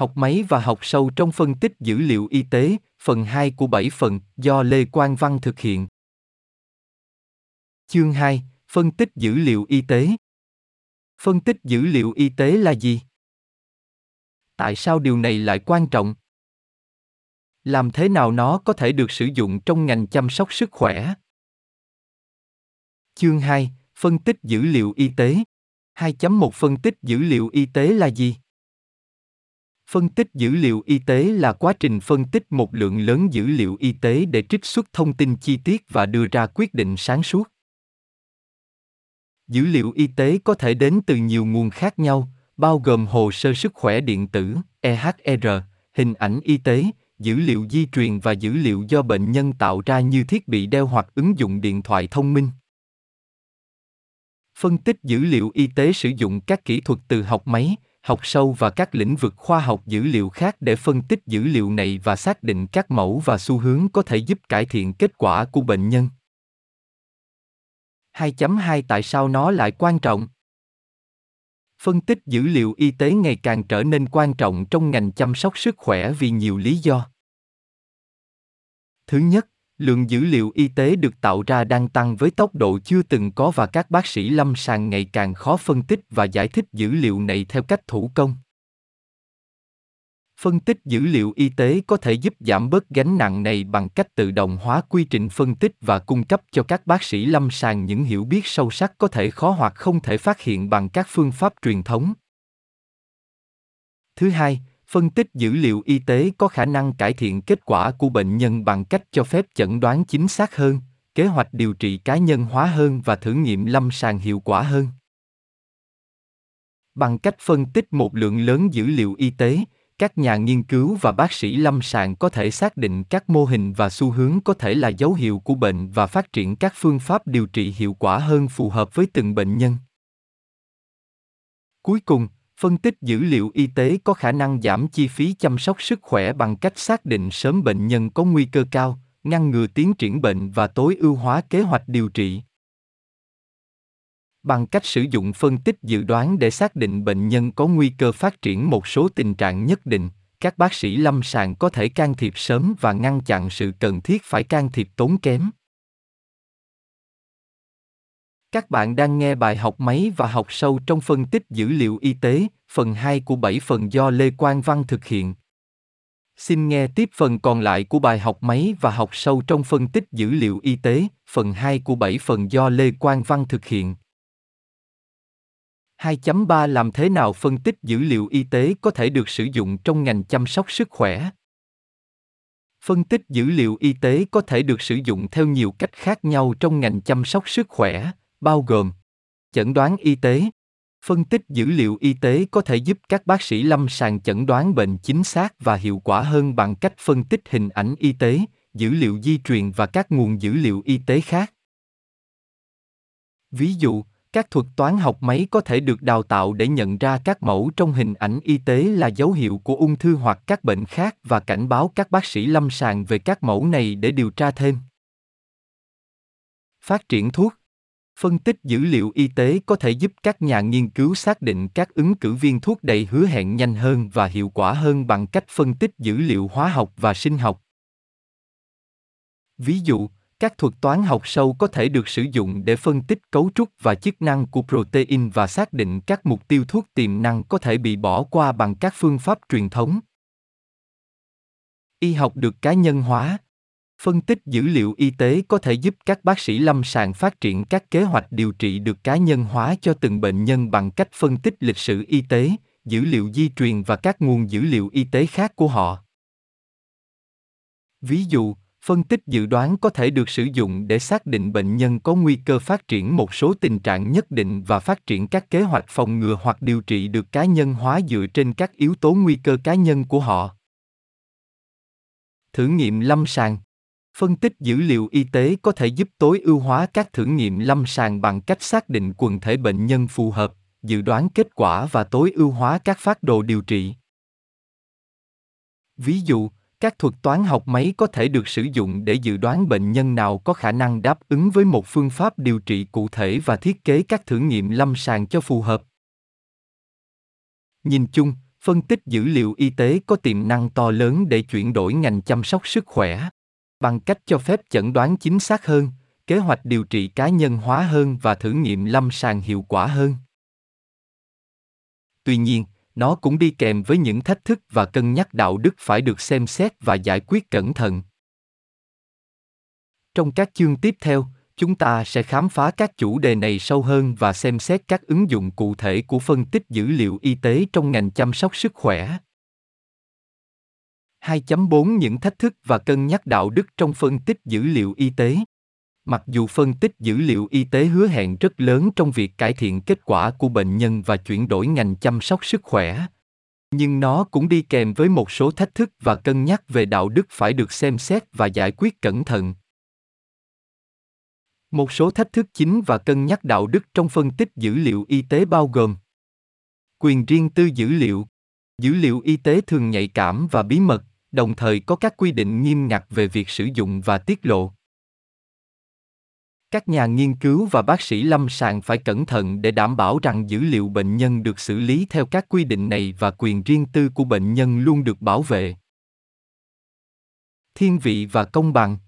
Học máy và học sâu trong phân tích dữ liệu y tế, phần 2 của 7 phần, do Lê Quang Văn thực hiện. Chương 2, phân tích dữ liệu y tế. Phân tích dữ liệu y tế là gì? Tại sao điều này lại quan trọng? Làm thế nào nó có thể được sử dụng trong ngành chăm sóc sức khỏe? Chương 2, phân tích dữ liệu y tế. 2.1 phân tích dữ liệu y tế là gì? Phân tích dữ liệu y tế là quá trình phân tích một lượng lớn dữ liệu y tế để trích xuất thông tin chi tiết và đưa ra quyết định sáng suốt. Dữ liệu y tế có thể đến từ nhiều nguồn khác nhau, bao gồm hồ sơ sức khỏe điện tử, EHR, hình ảnh y tế, dữ liệu di truyền và dữ liệu do bệnh nhân tạo ra như thiết bị đeo hoặc ứng dụng điện thoại thông minh. Phân tích dữ liệu y tế sử dụng các kỹ thuật từ học máy, học sâu và các lĩnh vực khoa học dữ liệu khác để phân tích dữ liệu này và xác định các mẫu và xu hướng có thể giúp cải thiện kết quả của bệnh nhân. 2.2 Tại sao nó lại quan trọng? Phân tích dữ liệu y tế ngày càng trở nên quan trọng trong ngành chăm sóc sức khỏe vì nhiều lý do. Thứ nhất, lượng dữ liệu y tế được tạo ra đang tăng với tốc độ chưa từng có và các bác sĩ lâm sàng ngày càng khó phân tích và giải thích dữ liệu này theo cách thủ công. Phân tích dữ liệu y tế có thể giúp giảm bớt gánh nặng này bằng cách tự động hóa quy trình phân tích và cung cấp cho các bác sĩ lâm sàng những hiểu biết sâu sắc có thể khó hoặc không thể phát hiện bằng các phương pháp truyền thống. Thứ hai phân tích dữ liệu y tế có khả năng cải thiện kết quả của bệnh nhân bằng cách cho phép chẩn đoán chính xác hơn, kế hoạch điều trị cá nhân hóa hơn và thử nghiệm lâm sàng hiệu quả hơn. Bằng cách phân tích một lượng lớn dữ liệu y tế, các nhà nghiên cứu và bác sĩ lâm sàng có thể xác định các mô hình và xu hướng có thể là dấu hiệu của bệnh và phát triển các phương pháp điều trị hiệu quả hơn phù hợp với từng bệnh nhân. Cuối cùng phân tích dữ liệu y tế có khả năng giảm chi phí chăm sóc sức khỏe bằng cách xác định sớm bệnh nhân có nguy cơ cao, ngăn ngừa tiến triển bệnh và tối ưu hóa kế hoạch điều trị. Bằng cách sử dụng phân tích dự đoán để xác định bệnh nhân có nguy cơ phát triển một số tình trạng nhất định, các bác sĩ lâm sàng có thể can thiệp sớm và ngăn chặn sự cần thiết phải can thiệp tốn kém các bạn đang nghe bài học máy và học sâu trong phân tích dữ liệu y tế, phần 2 của 7 phần do Lê Quang Văn thực hiện. Xin nghe tiếp phần còn lại của bài học máy và học sâu trong phân tích dữ liệu y tế, phần 2 của 7 phần do Lê Quang Văn thực hiện. 2.3 Làm thế nào phân tích dữ liệu y tế có thể được sử dụng trong ngành chăm sóc sức khỏe? Phân tích dữ liệu y tế có thể được sử dụng theo nhiều cách khác nhau trong ngành chăm sóc sức khỏe, bao gồm chẩn đoán y tế. Phân tích dữ liệu y tế có thể giúp các bác sĩ lâm sàng chẩn đoán bệnh chính xác và hiệu quả hơn bằng cách phân tích hình ảnh y tế, dữ liệu di truyền và các nguồn dữ liệu y tế khác. Ví dụ, các thuật toán học máy có thể được đào tạo để nhận ra các mẫu trong hình ảnh y tế là dấu hiệu của ung thư hoặc các bệnh khác và cảnh báo các bác sĩ lâm sàng về các mẫu này để điều tra thêm. Phát triển thuốc Phân tích dữ liệu y tế có thể giúp các nhà nghiên cứu xác định các ứng cử viên thuốc đầy hứa hẹn nhanh hơn và hiệu quả hơn bằng cách phân tích dữ liệu hóa học và sinh học. Ví dụ, các thuật toán học sâu có thể được sử dụng để phân tích cấu trúc và chức năng của protein và xác định các mục tiêu thuốc tiềm năng có thể bị bỏ qua bằng các phương pháp truyền thống. Y học được cá nhân hóa. Phân tích dữ liệu y tế có thể giúp các bác sĩ lâm sàng phát triển các kế hoạch điều trị được cá nhân hóa cho từng bệnh nhân bằng cách phân tích lịch sử y tế, dữ liệu di truyền và các nguồn dữ liệu y tế khác của họ. Ví dụ, phân tích dự đoán có thể được sử dụng để xác định bệnh nhân có nguy cơ phát triển một số tình trạng nhất định và phát triển các kế hoạch phòng ngừa hoặc điều trị được cá nhân hóa dựa trên các yếu tố nguy cơ cá nhân của họ thử nghiệm lâm sàng phân tích dữ liệu y tế có thể giúp tối ưu hóa các thử nghiệm lâm sàng bằng cách xác định quần thể bệnh nhân phù hợp, dự đoán kết quả và tối ưu hóa các phát đồ điều trị. Ví dụ, các thuật toán học máy có thể được sử dụng để dự đoán bệnh nhân nào có khả năng đáp ứng với một phương pháp điều trị cụ thể và thiết kế các thử nghiệm lâm sàng cho phù hợp. Nhìn chung, phân tích dữ liệu y tế có tiềm năng to lớn để chuyển đổi ngành chăm sóc sức khỏe bằng cách cho phép chẩn đoán chính xác hơn, kế hoạch điều trị cá nhân hóa hơn và thử nghiệm lâm sàng hiệu quả hơn. Tuy nhiên, nó cũng đi kèm với những thách thức và cân nhắc đạo đức phải được xem xét và giải quyết cẩn thận. Trong các chương tiếp theo, chúng ta sẽ khám phá các chủ đề này sâu hơn và xem xét các ứng dụng cụ thể của phân tích dữ liệu y tế trong ngành chăm sóc sức khỏe. 2.4 Những thách thức và cân nhắc đạo đức trong phân tích dữ liệu y tế Mặc dù phân tích dữ liệu y tế hứa hẹn rất lớn trong việc cải thiện kết quả của bệnh nhân và chuyển đổi ngành chăm sóc sức khỏe, nhưng nó cũng đi kèm với một số thách thức và cân nhắc về đạo đức phải được xem xét và giải quyết cẩn thận. Một số thách thức chính và cân nhắc đạo đức trong phân tích dữ liệu y tế bao gồm quyền riêng tư dữ liệu dữ liệu y tế thường nhạy cảm và bí mật đồng thời có các quy định nghiêm ngặt về việc sử dụng và tiết lộ. Các nhà nghiên cứu và bác sĩ lâm sàng phải cẩn thận để đảm bảo rằng dữ liệu bệnh nhân được xử lý theo các quy định này và quyền riêng tư của bệnh nhân luôn được bảo vệ. Thiên vị và công bằng.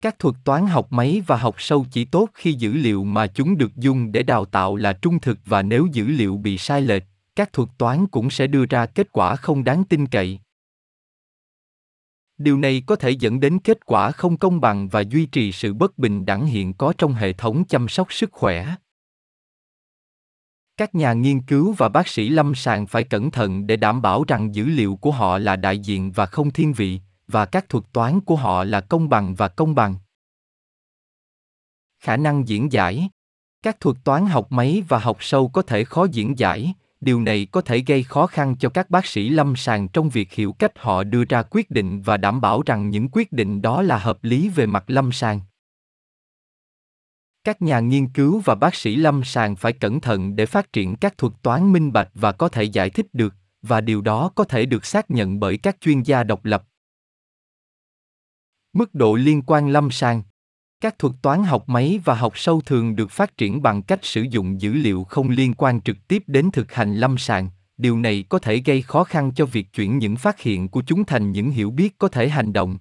Các thuật toán học máy và học sâu chỉ tốt khi dữ liệu mà chúng được dùng để đào tạo là trung thực và nếu dữ liệu bị sai lệch, các thuật toán cũng sẽ đưa ra kết quả không đáng tin cậy điều này có thể dẫn đến kết quả không công bằng và duy trì sự bất bình đẳng hiện có trong hệ thống chăm sóc sức khỏe. Các nhà nghiên cứu và bác sĩ lâm sàng phải cẩn thận để đảm bảo rằng dữ liệu của họ là đại diện và không thiên vị, và các thuật toán của họ là công bằng và công bằng. Khả năng diễn giải. Các thuật toán học máy và học sâu có thể khó diễn giải điều này có thể gây khó khăn cho các bác sĩ lâm sàng trong việc hiểu cách họ đưa ra quyết định và đảm bảo rằng những quyết định đó là hợp lý về mặt lâm sàng. Các nhà nghiên cứu và bác sĩ lâm sàng phải cẩn thận để phát triển các thuật toán minh bạch và có thể giải thích được, và điều đó có thể được xác nhận bởi các chuyên gia độc lập. Mức độ liên quan lâm sàng các thuật toán học máy và học sâu thường được phát triển bằng cách sử dụng dữ liệu không liên quan trực tiếp đến thực hành lâm sàng. Điều này có thể gây khó khăn cho việc chuyển những phát hiện của chúng thành những hiểu biết có thể hành động.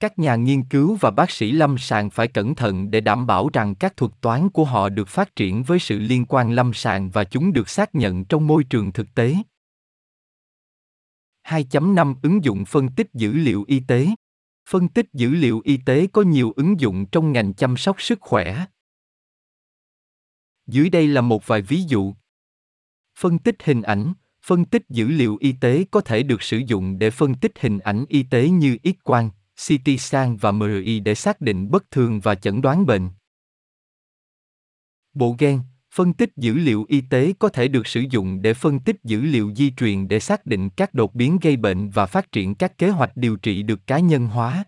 Các nhà nghiên cứu và bác sĩ lâm sàng phải cẩn thận để đảm bảo rằng các thuật toán của họ được phát triển với sự liên quan lâm sàng và chúng được xác nhận trong môi trường thực tế. 2.5 ứng dụng phân tích dữ liệu y tế phân tích dữ liệu y tế có nhiều ứng dụng trong ngành chăm sóc sức khỏe. Dưới đây là một vài ví dụ. Phân tích hình ảnh, phân tích dữ liệu y tế có thể được sử dụng để phân tích hình ảnh y tế như x quang ct scan và mri để xác định bất thường và chẩn đoán bệnh. Bộ gen phân tích dữ liệu y tế có thể được sử dụng để phân tích dữ liệu di truyền để xác định các đột biến gây bệnh và phát triển các kế hoạch điều trị được cá nhân hóa.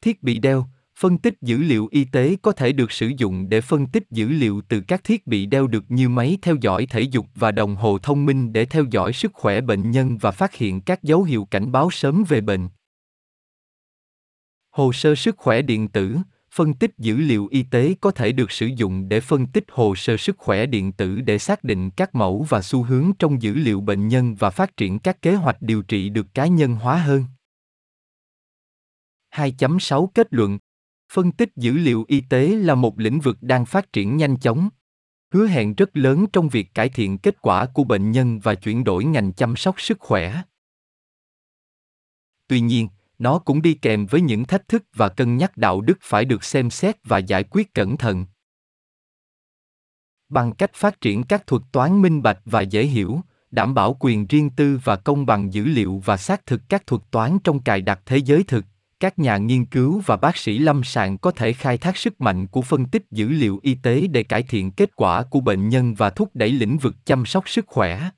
Thiết bị đeo, phân tích dữ liệu y tế có thể được sử dụng để phân tích dữ liệu từ các thiết bị đeo được như máy theo dõi thể dục và đồng hồ thông minh để theo dõi sức khỏe bệnh nhân và phát hiện các dấu hiệu cảnh báo sớm về bệnh. Hồ sơ sức khỏe điện tử phân tích dữ liệu y tế có thể được sử dụng để phân tích hồ sơ sức khỏe điện tử để xác định các mẫu và xu hướng trong dữ liệu bệnh nhân và phát triển các kế hoạch điều trị được cá nhân hóa hơn. 2.6 Kết luận Phân tích dữ liệu y tế là một lĩnh vực đang phát triển nhanh chóng, hứa hẹn rất lớn trong việc cải thiện kết quả của bệnh nhân và chuyển đổi ngành chăm sóc sức khỏe. Tuy nhiên, nó cũng đi kèm với những thách thức và cân nhắc đạo đức phải được xem xét và giải quyết cẩn thận. Bằng cách phát triển các thuật toán minh bạch và dễ hiểu, đảm bảo quyền riêng tư và công bằng dữ liệu và xác thực các thuật toán trong cài đặt thế giới thực, các nhà nghiên cứu và bác sĩ lâm sàng có thể khai thác sức mạnh của phân tích dữ liệu y tế để cải thiện kết quả của bệnh nhân và thúc đẩy lĩnh vực chăm sóc sức khỏe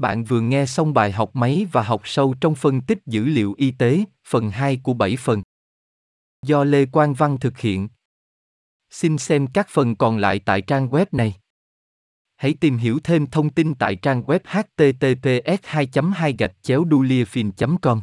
bạn vừa nghe xong bài học máy và học sâu trong phân tích dữ liệu y tế, phần 2 của 7 phần. Do Lê Quang Văn thực hiện. Xin xem các phần còn lại tại trang web này. Hãy tìm hiểu thêm thông tin tại trang web https 2 2 duliafin com